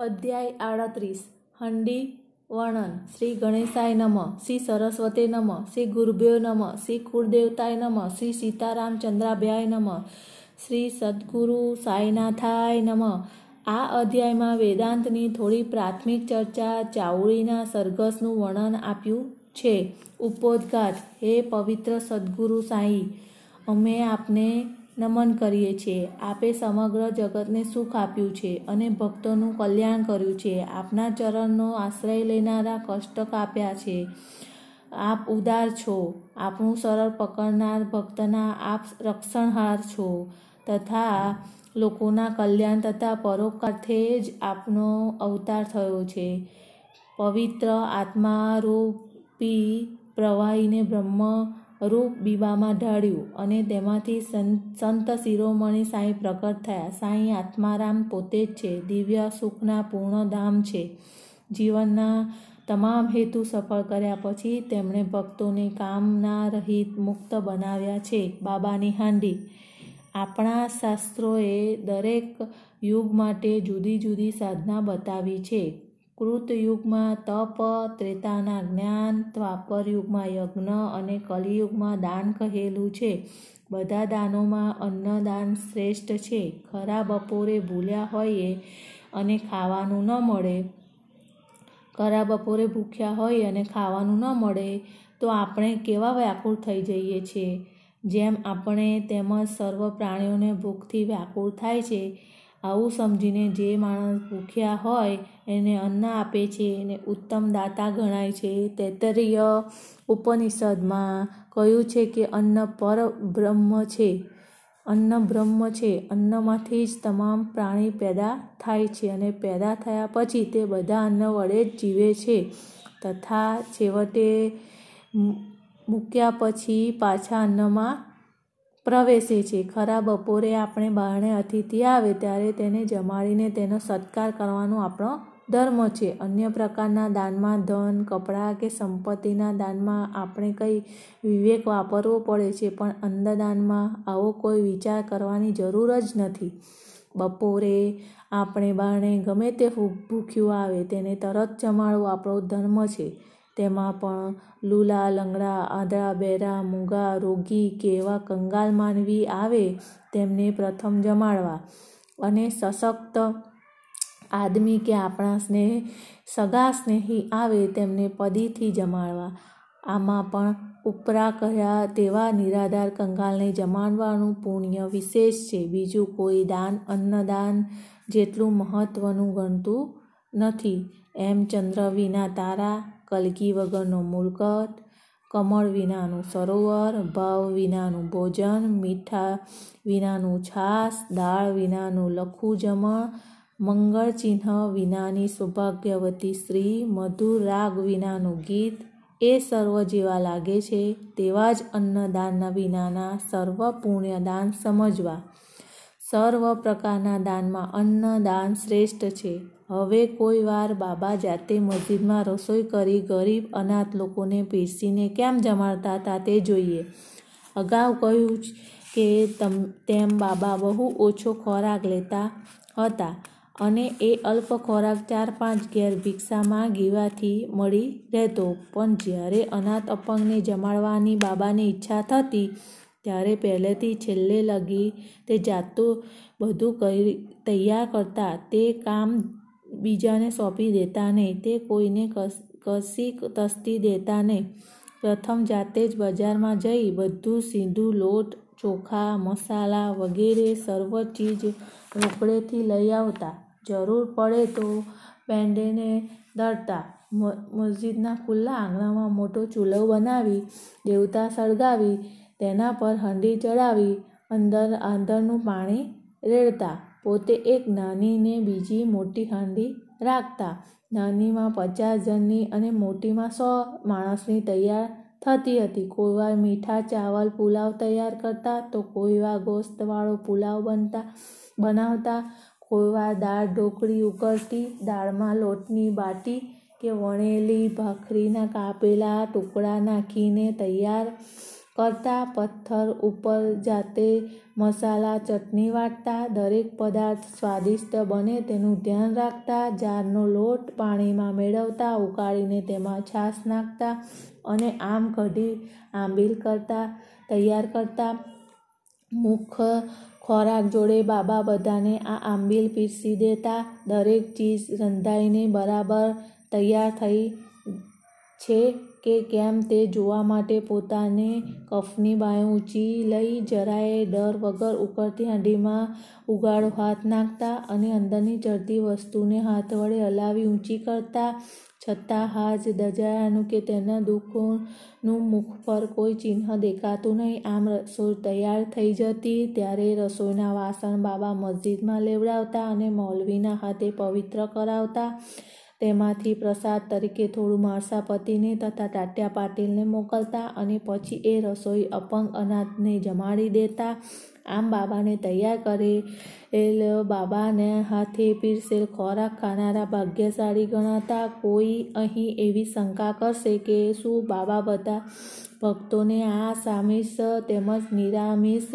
અધ્યાય આડત્રીસ. હંડી વર્ણન. શ્રી ગણેશાય નમઃ. શ્રી સરસ્વતી નમઃ. શ્રી ગુરુભ્યો નમઃ. શ્રી કુળદેવતાય નમઃ. શ્રી સીતારામચંદ્રાભ્યાય નમઃ. શ્રી સદગુરુ સાઈનાથાય નમઃ. આ અધ્યાયમાં વેદાંતની થોડી પ્રાથમિક ચર્ચા ચાવડીના સરઘસનું વર્ણન આપ્યું છે. ઉપોદઘાત, હે પવિત્ર સદગુરુ સાંઈ, અમે આપને નમન કરીએ છીએ આપે સમગ્ર જગતને સુખ આપ્યું છે અને ભક્તોનું કલ્યાણ કર્યું છે. આપના ચરણનો આશ્રય લેનારા કષ્ટ કાપ્યા છે. આપ ઉદાર છો. આપણું સરળ પકડનાર ભક્તના આપ રક્ષણહાર છો. તથા લોકોના કલ્યાણ તથા પરોપકારથે જ આપનો અવતાર થયો છે. પવિત્ર આત્મારૂપી પ્રવાહીને બ્રહ્મ રૂપ બીબામાં ઢાળ્યું અને તેમાંથી સંત શિરોમણી સાંઈ પ્રગટ થયા. સાંઈ આત્મારામ પોતે જ છે. દિવ્ય સુખના પૂર્ણ ધામ છે. જીવનના તમામ હેતુ સફળ કર્યા પછી તેમણે ભક્તોને કામના રહિત મુક્ત બનાવ્યા છે. બાબાની હાંડી. આપણા શાસ્ત્રોએ દરેક યુગ માટે જુદી જુદી સાધના બતાવી છે. કૃત યુગમાં તપ, ત્રેતાના જ્ઞાન દ્વાપર યુગમાં યજ્ઞ અને કલિયુગમાં દાન કહેલું છે. બધા દાનોમાં અન્નદાન શ્રેષ્ઠ છે. ખરા બપોરે ભૂલ્યા હોઈએ અને ખાવાનું ન મળે. ખરા બપોરે ભૂખ્યા હોઈએ અને ખાવાનું ન મળે તો આપણે કેવા વ્યાકુળ થઈ જઈએ છીએ? જેમ આપણે તેમજ સર્વ પ્રાણીઓને ભૂખથી વ્યાકુળ થાય છે આવું સમજીને જે માણસ ભૂખ્યા હોય એને અન્ન આપે છે, એને ઉત્તમ દાતા ગણાય છે. તૈતરીય ઉપનિષદમાં કહ્યું છે કે અન્ન પર બ્રહ્મ છે. અન્ન બ્રહ્મ છે. અન્નમાંથી જ તમામ પ્રાણી પેદા થાય છે અને પેદા થયા પછી તે બધા અન્ન વડે જ જીવે છે. તથા છેવટે મૂક્યા પછી પાછા અન્નમાં પ્રવેશે છે. ખરા બપોરે આપણે બારણે અતિથિ આવે ત્યારે તેને જમાડીને તેનો સત્કાર કરવાનો આપણો ધર્મ છે. અન્ય પ્રકારના દાનમાં ધન, કપડાં કે સંપત્તિના દાનમાં આપણે કંઈ વિવેક વાપરવો પડે છે, પણ અન્નદાનમાં આવો કોઈ વિચાર કરવાની જરૂર જ નથી. બપોરે આપણે બારણે ગમે તે ભૂખ્યું આવે તેને તરત જમાડવું આપણો ધર્મ છે. તેમાં પણ લૂલા, લંગડા આંધળા બહેરા મૂંગા, રોગી કે એવા કંગાલ માનવી આવે તેમને પ્રથમ જમાડવા. અને સશક્ત આદમી કે આપણા સ્નેહ, સગા સ્નેહી આવે તેમને પદીથી જમાડવા. આમાં પણ ઉપરા કહ્યા તેવા નિરાધાર કંગાલને જમાડવાનું પુણ્ય વિશેષ છે. બીજું કોઈ દાન, અન્નદાન જેટલું મહત્વનું ગણતું નથી. એમ ચંદ્ર વિના તારા કલગી વગરનો મુલકટ, કમળ વિનાનું સરોવર, ભાવ વિનાનું ભોજન, મીઠા વિનાનું છાસ દાળ વિનાનું લખું જમણ, મંગળ ચિહ્ન વિનાની સૌભાગ્યવતી સ્ત્રી, મધુર રાગ વિનાનું ગીત, એ સર્વ જેવા લાગે છે તેવા જ અન્નદાનના વિનાના સર્વ પુણ્યદાન સમજવા. સર્વ પ્રકારના દાનમાં અન્નદાન શ્રેષ્ઠ છે. હવે કોઈ વાર બાબા જાતે મસ્જિદમાં રસોઈ કરી ગરીબ અનાથ લોકોને પીરસીને કેમ જમાડતા હતા તે જોઈએ. અગાઉ કહ્યું કે તમ, તેમ બાબા બહુ ઓછો ખોરાક લેતા હતા અને એ અલ્પ ખોરાક ચાર પાંચ ઘેર ભિક્ષામાં ગીવાથી મળી રહેતો. પણ જ્યારે અનાથ અપંગને જમાડવાની બાબાની ઈચ્છા થતી, ત્યારે પહેલેથી છેલ્લે લગી તે જાતું બધું કરી, તૈયાર કરતા તે કામ બીજાને સોંપી દેતા નહીં. તે કોઈને કસી તસ્તી દેતા નહીં. પ્રથમ જાતે જ બજારમાં જઈ બધું સીધું લોટ, ચોખા, મસાલા વગેરે સર્વ ચીજ રોકડેથી લઈ આવતા. જરૂર પડે તો પેંડેને દળતા. મસ્જિદના ખુલ્લા આંગણામાં મોટો ચૂલો બનાવી, દેવતા સળગાવી, તેના પર હંડી ચડાવી, અંદર અંદરનું પાણી રેડતા. પોતે એક નાની ને બીજી મોટી હાંડી રાખતા. નાનીમાં પચાસ જણની અને મોટીમાં સો માણસની તૈયાર થતી હતી. કોઈ વાર મીઠા ચાવલ પુલાવ તૈયાર કરતા તો કોઈ વાર ગોસ્તવાળો પુલાવ બનતા, બનાવતા. કોઈ વાર દાળ ઢોકળી ઉકળતી, દાળમાં લોટની બાટી કે વણેલી, ભાખરીના કાપેલા, ટુકડા નાખીને તૈયાર કરતા પથ્થર ઉપર જાતે મસાલા ચટણી વાટતા, દરેક પદાર્થ સ્વાદિષ્ટ બને તેનું ધ્યાન રાખતા, જારનો લોટ પાણીમાં મેળવતા, ઉકાળીને તેમાં છાશ નાખતા અને આમ કઢી આંબીલ કરતા, તૈયાર કરતા. મુખ ખોરાક જોડે બાબા બધાને આ આંબીલ પીરસી દેતા. દરેક ચીજ રંધાઈને બરાબર તૈયાર થઈ છે. કે કેમ તે જોવા માટે પોતાને કફની બાયું ઊંચી લઈ જરાય ડર વગર ઉપરથી હાંડીમાં ઉગાડો હાથ નાખતા અને અંદરની ચડતી વસ્તુને હાથ વડે હલાવી ઊંચી કરતા. છતાં હાજ દજાયાનું કે તેના દુઃખનું મુખ પર કોઈ ચિહ્ન દેખાતું નહીં. આમ રસોઈ તૈયાર થઈ જતી ત્યારે રસોઈના વાસણ બાબા મસ્જિદમાં લેવડાવતા અને મૌલવીના હાથે પવિત્ર કરાવતા. તેમાંથી પ્રસાદ તરીકે થોડું માળસાપતિને તથા ટાટ્યા પાટીલને મોકલતા અને પછી એ રસોઈ અપંગ અનાથને જમાડી દેતા. આમ બાબાને તૈયાર કરેલ બાબાને હાથે પીરસેલ ખોરાક ખાનારા ભાગ્યશાળી ગણાતા કોઈ અહીં એવી શંકા કરશે કે શું બાબા બધા ભક્તોને આ સામિષ તેમજ નિરામિષ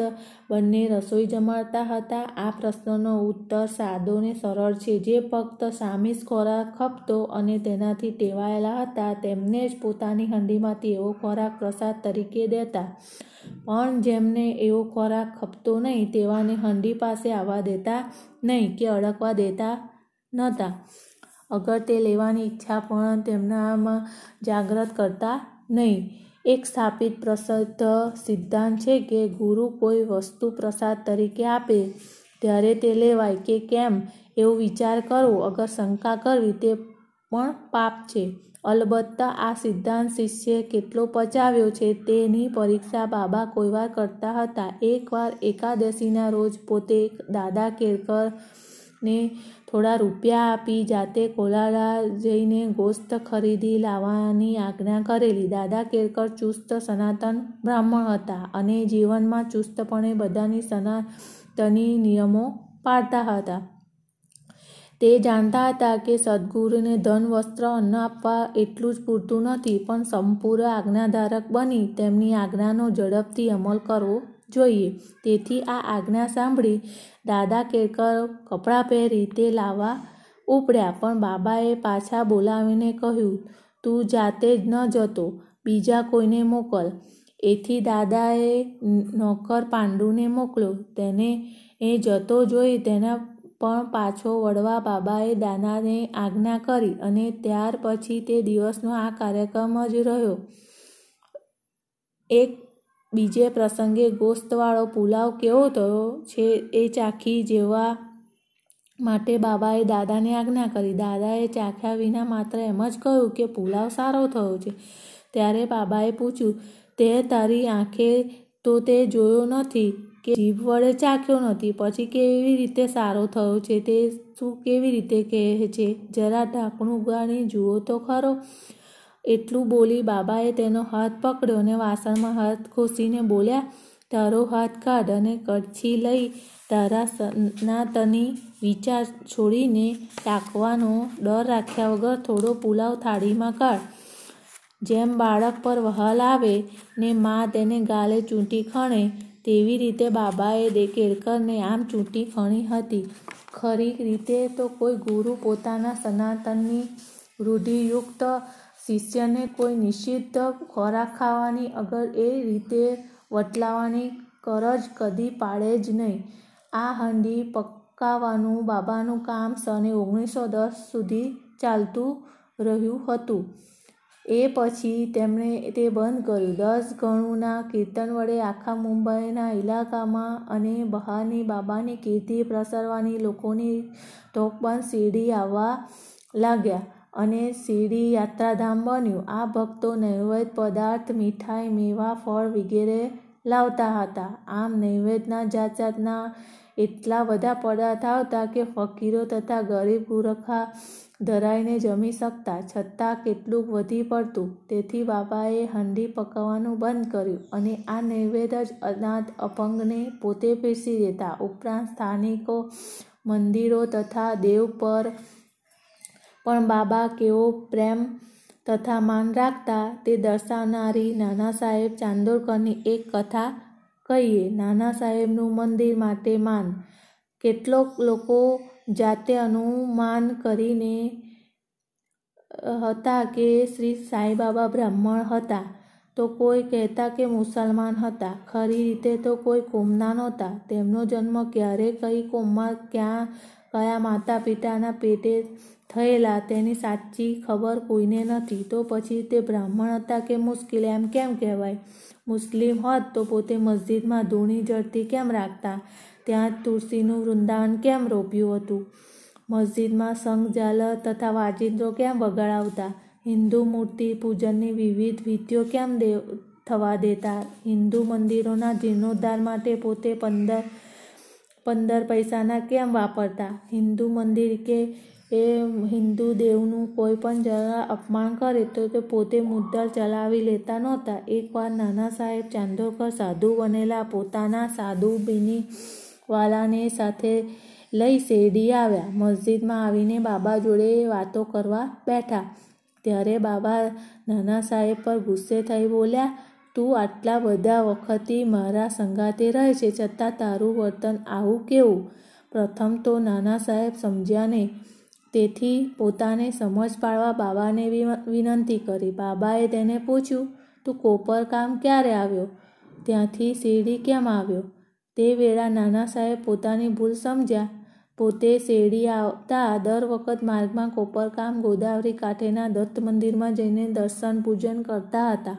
બંને રસોઈ જમાડતા હતા? આ પ્રશ્નનો ઉત્તર સાદો ને સરળ છે. જે ફક્ત સામિષ ખોરાક ખપતો અને તેનાથી ટેવાયેલા હતા, તેમને જ પોતાની હંડીમાંથી એવો ખોરાક પ્રસાદ તરીકે દેતા. પણ જેમને એવો ખોરાક ખપતો નહીં, તેવાને હંડી પાસે આવવા દેતા નહીં કે અડકવા દેતા નહોતા. અગર તે લેવાની ઈચ્છા પણ તેમનામાં જાગૃત કરતા નહીં. એક સ્થાપિત પ્રસિદ્ધ સિદ્ધાંત છે કે ગુરુ કોઈ વસ્તુ પ્રસાદ તરીકે આપે, ત્યારે તે લેવાય કે કેમ એવો વિચાર કરવો. અગર શંકા કરવી, તે પણ પાપ છે. અલબત્ત આ સિદ્ધાંત શિષ્યે કેટલો પચાવ્યો છે તેની પરીક્ષા બાબા કોઈવાર કરતા હતા. એકવાર એકાદશીના રોજ પોતે દાદા કેરકરને થોડા રૂપિયા આપી જાતે કોલાળા જઈને ગોસ્ત ખરીદી લાવવાની આજ્ઞા કરેલી. દાદા કેળકર ચુસ્ત સનાતન બ્રાહ્મણ હતા અને જીવનમાં ચુસ્તપણે બધાની સનાતની નિયમો પાળતા હતા. તે જાણતા હતા કે સદગુરુને ધન, વસ્ત્ર, અન્ન આપવા એટલું જ પૂરતું નથી, પણ સંપૂર્ણ આજ્ઞાધારક બની તેમની આજ્ઞાનો ઝડપથી અમલ કરવો જોઈએ. તેથી આ આજ્ઞા સાંભળી દાદા કેળકર કપડાં પહેરી તે લાવવા ઉપડ્યા, પણ બાબાએ પાછા બોલાવીને કહ્યું, તું જાતે જ ન જતો, બીજા કોઈને મોકલ. એથી દાદાએ નોકર પાંડુને મોકલ્યો. તેને એ જતો જોઈ તેના પણ પાછો વળવા બાબાએ દાનાને આજ્ઞા કરી અને ત્યાર પછી તે દિવસનો આ કાર્યક્રમ જ રહ્યો. એક બીજે પ્રસંગે ગોસ્તવાળો પુલાવ કેવો થયો છે એ ચાખી જેવા માટે બાબાએ દાદાને આજ્ઞા કરી. દાદાએ ચાખ્યા વિના માત્ર એમ જ કહ્યું કે પુલાવ સારો થયો છે. ત્યારે બાબાએ પૂછ્યું, તે તારી આંખે તો તે જોયો નથી. કે જીભ વડે ચાખ્યો નથી, પછી કેવી રીતે સારો થયો છે તે શું કેવી રીતે કહે છે? જરા ઢાંકણું ઉગાડી જુઓ તો ખરો. એટલું બોલી બાબાએ તેનો હાથ પકડ્યો અને વાસણમાં હાથ ખોસીને બોલ્યા, તારો હાથ કાઢ અને કડછી લઈ, તારા સનાતની વિચાર છોડીને ટાંકવાનો ડર રાખ્યા વગર થોડો પુલાવ થાળીમાં કાઢ. જેમ બાળક પર વહાલ આવે ને મા તેને ગાલે ચૂંટી ખણે તેવી રીતે બાબાએ દે કેળકરને આમ ચૂંટી ખણી હતી. ખરી રીતે તો કોઈ ગુરુ પોતાના સનાતનની રૂઢિયુક્ત શિષ્યને કોઈ નિષિદ્ધ ખોરાક ખાવાની અગર એ રીતે વટલાવાની કરજ કદી પાડે જ નહીં. આ હંડી પકાવવાનું બાબાનું કામ સને ઓગણીસો દસ સુધી ચાલતું રહ્યું હતું. એ પછી તેમણે તે બંધ કર્યું. દસ ગણુના કીર્તન વડે આખા મુંબઈના ઇલાકામાં અને બહારની બાબાની કીર્તિ પ્રસરવાની લોકોની ટોકબંધ સીડી આવવા લાગ્યા અને સીડી યાત્રાધામ બન્યું. આ ભક્તો નૈવેદ્ય પદાર્થ, મીઠાઈ, મેવા, ફળ વગેરે લાવતા હતા. આમ નૈવેદ્યના જાત જાતના એટલા બધા પદાર્થ આવતા કે ફકીરો તથા ગરીબ ગુરખા ધરાઈને જમી શકતા, છતાં કેટલું વધી પડતું. તેથી બાબાએ હંડી પકાવવાનું બંધ કર્યું અને આ નૈવેદ્ય જ અનાથ અપંગને પોતે પીરસી દેતા. ઉપરાંત સ્થાનિકો, મંદિરો તથા દેવ પર પણ બાબા કેવો પ્રેમ તથા માન રાખતા તે દર્શાવનારી નાના સાહેબ ચાંદોરકરની એક કથા કહીએ નાના સાહેબનું મંદિર માટે માન. કેટલોક લોકો જાતે અનુમાન કરીને હતા કે શ્રી સાંઈબાબા બ્રાહ્મણ હતા. તો કોઈ કહેતા કે મુસલમાન હતા. ખરી રીતે તો કોઈ કોમના નહોતા. તેમનો જન્મ ક્યારે, કઈ કોમમાં, ક્યાં, કયા માતા પિતાના પેટે થયેલા તેની સાચી ખબર કોઈને નથી. તો પછી તે બ્રાહ્મણ હતા કે મુશ્કેલ, એમ કેમ કહેવાય? મુસ્લિમ હોત તો પોતે મસ્જિદમાં ધૂણી જડતી કેમ રાખતા? ત્યાં તુલસીનું વૃંદાવન કેમ રોપ્યું હતું? મસ્જિદમાં સંઘ ઝાલર તથા વાજિંત્રો કેમ વગાડાવતા? હિન્દુ મૂર્તિ પૂજનની વિવિધ વિધિઓ કેમ દે, થવા દેતા? હિન્દુ મંદિરોના જીર્ણોદ્ધાર માટે પોતે પંદર પંદર પૈસાના કેમ વાપરતા? હિન્દુ મંદિર કે એ હિન્દુ દેવનું કોઈ પણ જરા અપમાન કરે તો તે પોતે મુદ્દલ ચલાવી લેતા નહોતા. એકવાર નાના સાહેબ ચાંદોકર સાધુ બનેલા પોતાના સાધુ બીની વાલાને સાથે લઈ શેરડી આવ્યા. મસ્જિદમાં આવીને બાબા જોડે વાતો કરવા બેઠા. ત્યારે બાબા નાના સાહેબ પર ગુસ્સે થઈ બોલ્યા, તું આટલા બધા વખતથી મારા સંગાતે રહે છે, છતાં તારું વર્તન આવું કેવું? પ્રથમ તો નાના સાહેબ સમજ્યા નહીં. તેથી પોતાને સમજ પાડવા બાબાને વિનંતી કરી. બાબાએ તેને પૂછ્યું, તું કોપર કામ ક્યારે આવ્યો? ત્યાંથી શેરડી કેમ આવ્યો? તે વેળા નાના સાહેબ પોતાની ભૂલ સમજ્યા. પોતે શેરડી આવતા દર વખત માર્ગમાં કોપરકામ ગોદાવરી કાંઠેના દત્ત મંદિરમાં જઈને દર્શન પૂજન કરતા હતા.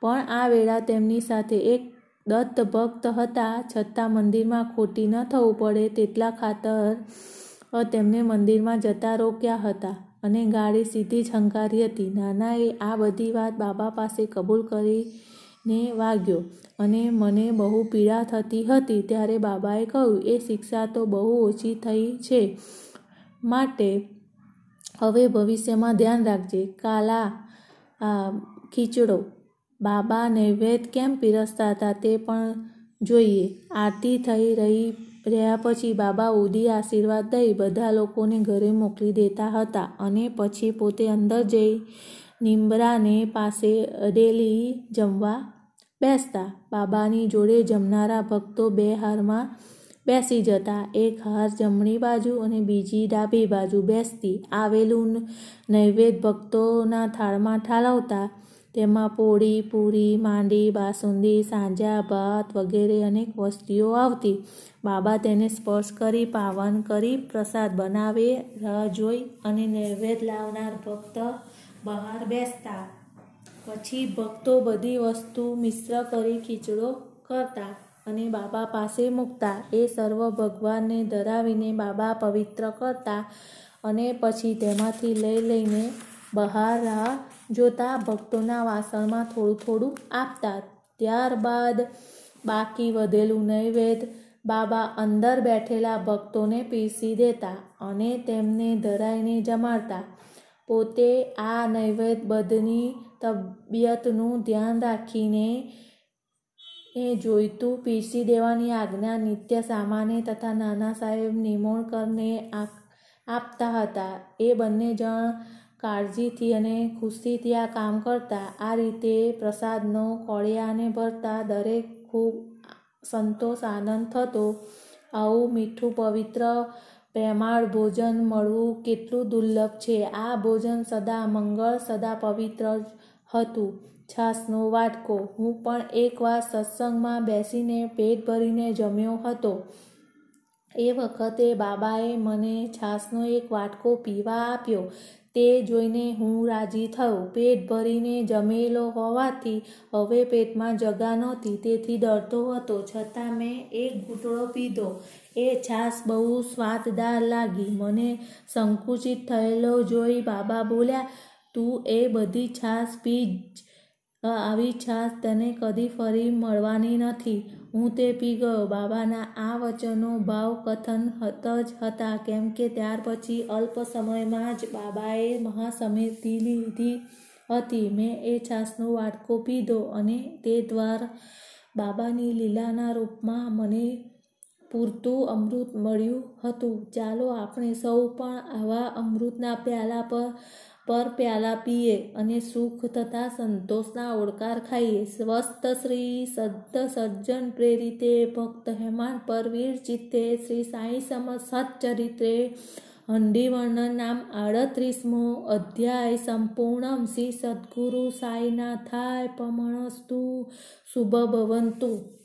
પણ આ વેળા તેમની સાથે એક દત્ત ભક્ત હતા. છતાં મંદિરમાં ખોટી ન થવું પડે તેટલા ખાતર તેમને મંદિરમાં જતા રોક્યા હતા અને ગાડી સીધી જ હંકારી હતી. નાનાએ આ બધી વાત બાબા પાસે કબૂલ કરીને વાગ્યો અને મને બહુ પીડા થતી હતી ત્યારે બાબાએ કહ્યું, એ શિક્ષા તો બહુ ઓછી થઈ છે માટે હવે ભવિષ્યમાં ધ્યાન રાખજે. કાલા ખીચડો. બાબા નૈવેદ્ય કેમ પીરસતા હતા તે પણ જોઈએ. આરતી થઈ રહી રહ્યા પછી બાબા ઉદી આશીર્વાદ દઈ બધા લોકોને ઘરે મોકલી દેતા હતા અને પછી પોતે અંદર જઈ નિમ્બરાને પાસે અડેલી જમવા બેસતા. બાબાની જોડે જમનારા ભક્તો બે હારમાં બેસી જતા. એક હાર જમણી બાજુ અને બીજી ડાબી બાજુ બેસતી. આવેલું નૈવેદ્ય ભક્તોના થાળમાં ઠાલવતા તેમાં પોળી પૂરી, માંડી, બાસુંદી, સાંજા, ભાત વગેરે અનેક વસ્તુઓ આવતી. બાબા તેને સ્પર્શ કરી, પાવન કરી, પ્રસાદ બનાવે, રાહ જોઈ અને નૈવેદ્ય લાવનાર ભક્ત બહાર બેસતા. પછી ભક્તો બધી વસ્તુ મિશ્ર કરી ખીચડો કરતા અને બાબા પાસે મૂકતા. એ સર્વ ભગવાનને ધરાવીને બાબા પવિત્ર કરતા અને પછી તેમાંથી લઈ લઈને બહાર રાહ જોતા ભક્તોના વાસણમાં થોડું થોડું આપતા. ત્યારબાદ બાકી વધેલું નૈવેદ્ય બાબા અંદર બેઠેલા ભક્તોને પીસી દેતા અને તેમને ધરાઈને જમાડતા. પોતે આ નૈવેદ્ય બધની તબિયતનું ધ્યાન રાખીને એ જોઈતું પીસી દેવાની આજ્ઞા નિત્ય સામાન્ય તથા નાના સાહેબ નિમોણકરને આપતા હતા. એ બંને જણ કાળજીથી અને ખુશીથી આ કામ કરતા, આ રીતે પ્રસાદનો કોળિયાને ભરતા દરેક ખૂબ સંતોષ આનંદ થતો. આવું મીઠું, પવિત્ર, પ્રેમાળ ભોજન મળવું કેટલું દુર્લભ છે? આ ભોજન સદા મંગળ, સદા પવિત્ર હતું. છાસનો વાટકો. હું પણ એકવાર સત્સંગમાં બેસીને પેટ ભરીને જમ્યો હતો. એ વખતે બાબાએ મને છાસનો એક વાટકો પીવા આપ્યો. તે જોઈને હું રાજી થયો પેટ ભરીને જમેલો હોવાથી હવે પેટમાં જગા નહોતી, તેથી ડરતો હતો. છતાં મેં એક ઘૂંટડો પીધો. એ છાશ બહુ સ્વાદદાર લાગી. મને સંકુચિત થયેલો જોઈ બાબા બોલ્યા, તું એ બધી છાશ પી આવી છાશ તને કદી ફરી મળવાની નથી. હું તે પી ગયો બાબાના આ વચનો ભાવ કથન હત જ હતા, કેમ કે ત્યાર પછી અલ્પ સમયમાં જ બાબાએ મહાસમિતિ લીધી હતી. મેં એ છાસનો વાટકો પીધો અને તે દ્વાર બાબાની લીલાના રૂપમાં મને પૂરતું અમૃત મળ્યું હતું. ચાલો, આપણે સૌ પણ આવા અમૃતના પ્યાલા પર પર પ્યાલા પીએ અને સુખ તથા સંતોષના ઓળકાર ખાઈએ. સ્વસ્થ શ્રી સદ્ધ સજ્જન પ્રેરિતે ભક્ત હેમાન પરવીર ચિત્તે શ્રી સાંઈ સમ સચ્ચરિત્રે હંડીવર્ણ નામ આડત્રીસમો અધ્યાય સંપૂર્ણમ શ્રી સદગુરુ સાઈનાથાય પમણસ્તુ. શુભ ભવંતુ.